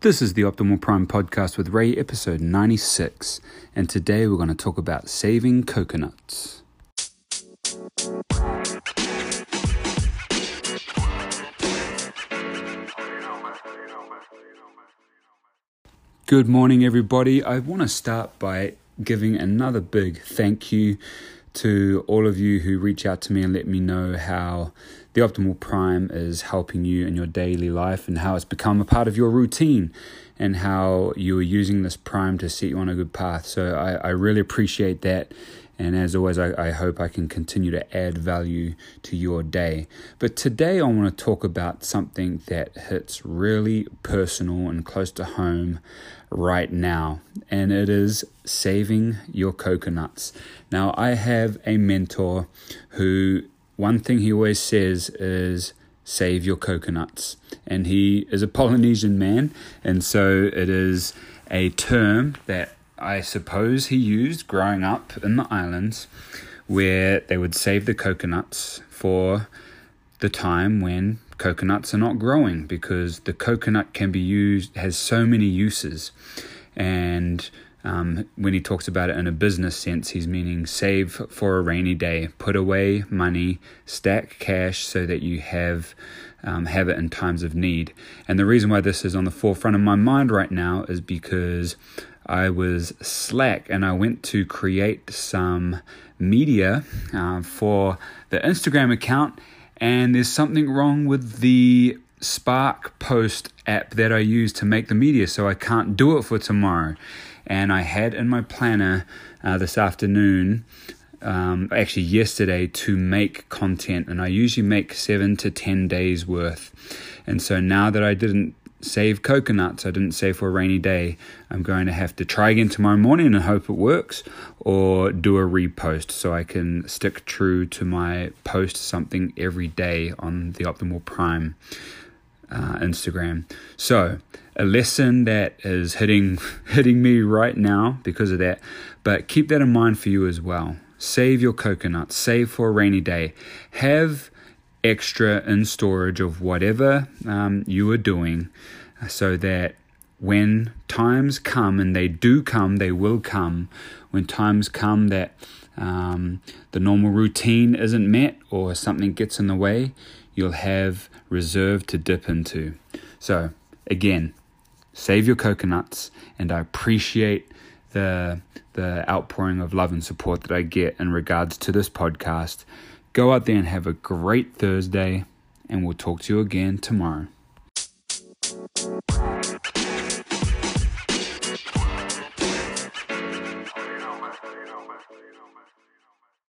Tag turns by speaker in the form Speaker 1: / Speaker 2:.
Speaker 1: This is the Optimal Prime podcast with Ray, episode 96, and today we're going to talk about saving coconuts. Good morning, everybody. I want to start by giving another big thank you to all of you who reach out to me and let me know how the Optimal Prime is helping you in your daily life and how it's become a part of your routine and how you are using this Prime to set you on a good path. So I, I really appreciate that. And as always, I, I hope I can continue to add value to your day. But today, I want to talk about something that hits really personal and close to home right now, and it is saving your coconuts. Now, I have a mentor who one thing he always says is save your coconuts. And he is a Polynesian man, and so it is a term that I suppose he used growing up in the islands where they would save the coconuts for the time when coconuts are not growing because the coconut can be used has so many uses. And um, when he talks about it in a business sense, he's meaning save for a rainy day, put away money, stack cash so that you have um, have it in times of need. And the reason why this is on the forefront of my mind right now is because I was slack and I went to create some media uh, for the Instagram account, and there's something wrong with the Spark Post app that I use to make the media, so I can't do it for tomorrow and I had in my planner uh, this afternoon, um, actually yesterday, to make content, and I usually make seven to ten days worth. And so now that I didn't save coconuts, I didn't save for a rainy day, I'm going to have to try again tomorrow morning and hope it works, or do a repost so I can stick true to my post something every day on the Optimal Prime uh, Instagram. So a lesson that is hitting hitting me right now because of that. But keep that in mind for you as well. Save your coconuts. Save for a rainy day. Have extra in storage of whatever um, you are doing, so that when times come, and they do come, they will come. When times come that um, the normal routine isn't met or something gets in the way, you'll have reserve to dip into. So, again, save your coconuts, and I appreciate the the outpouring of love and support that I get in regards to this podcast. Go out there and have a great Thursday, and we'll talk to you again tomorrow.